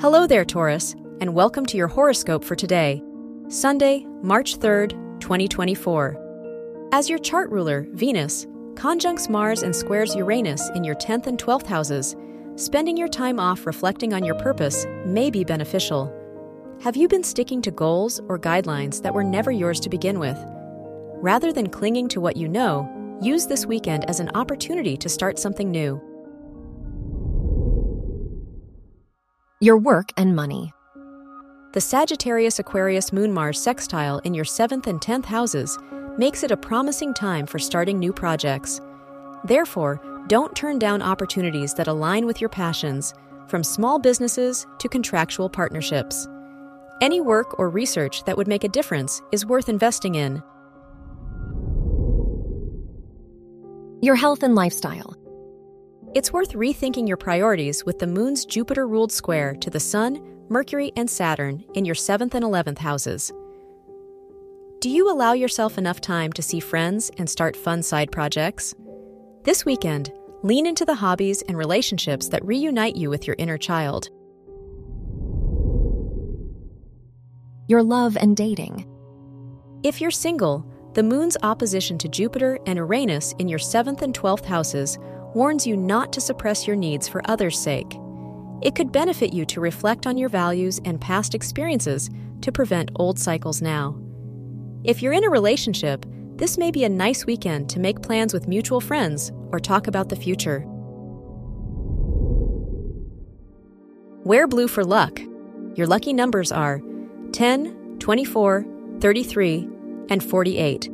Hello there, Taurus, and welcome to your horoscope for today, Sunday, March 3rd, 2024. As your chart ruler, Venus, conjuncts Mars and squares Uranus in your 10th and 12th houses, spending your time off reflecting on your purpose may be beneficial. Have you been sticking to goals or guidelines that were never yours to begin with? Rather than clinging to what you know, use this weekend as an opportunity to start something new. Your work and money. The Sagittarius Aquarius Moon Mars sextile in your 7th and 10th houses makes it a promising time for starting new projects. Therefore, don't turn down opportunities that align with your passions, from small businesses to contractual partnerships. Any work or research that would make a difference is worth investing in. Your health and lifestyle. It's worth rethinking your priorities with the moon's Jupiter ruled square to the Sun, Mercury, and Saturn in your 7th and 11th houses. Do you allow yourself enough time to see friends and start fun side projects? This weekend, lean into the hobbies and relationships that reunite you with your inner child. Your love and dating. If you're single, the moon's opposition to Jupiter and Uranus in your 7th and 12th houses warns you not to suppress your needs for others' sake. It could benefit you to reflect on your values and past experiences to prevent old cycles now. If you're in a relationship, this may be a nice weekend to make plans with mutual friends or talk about the future. Wear blue for luck. Your lucky numbers are 10, 24, 33, and 48.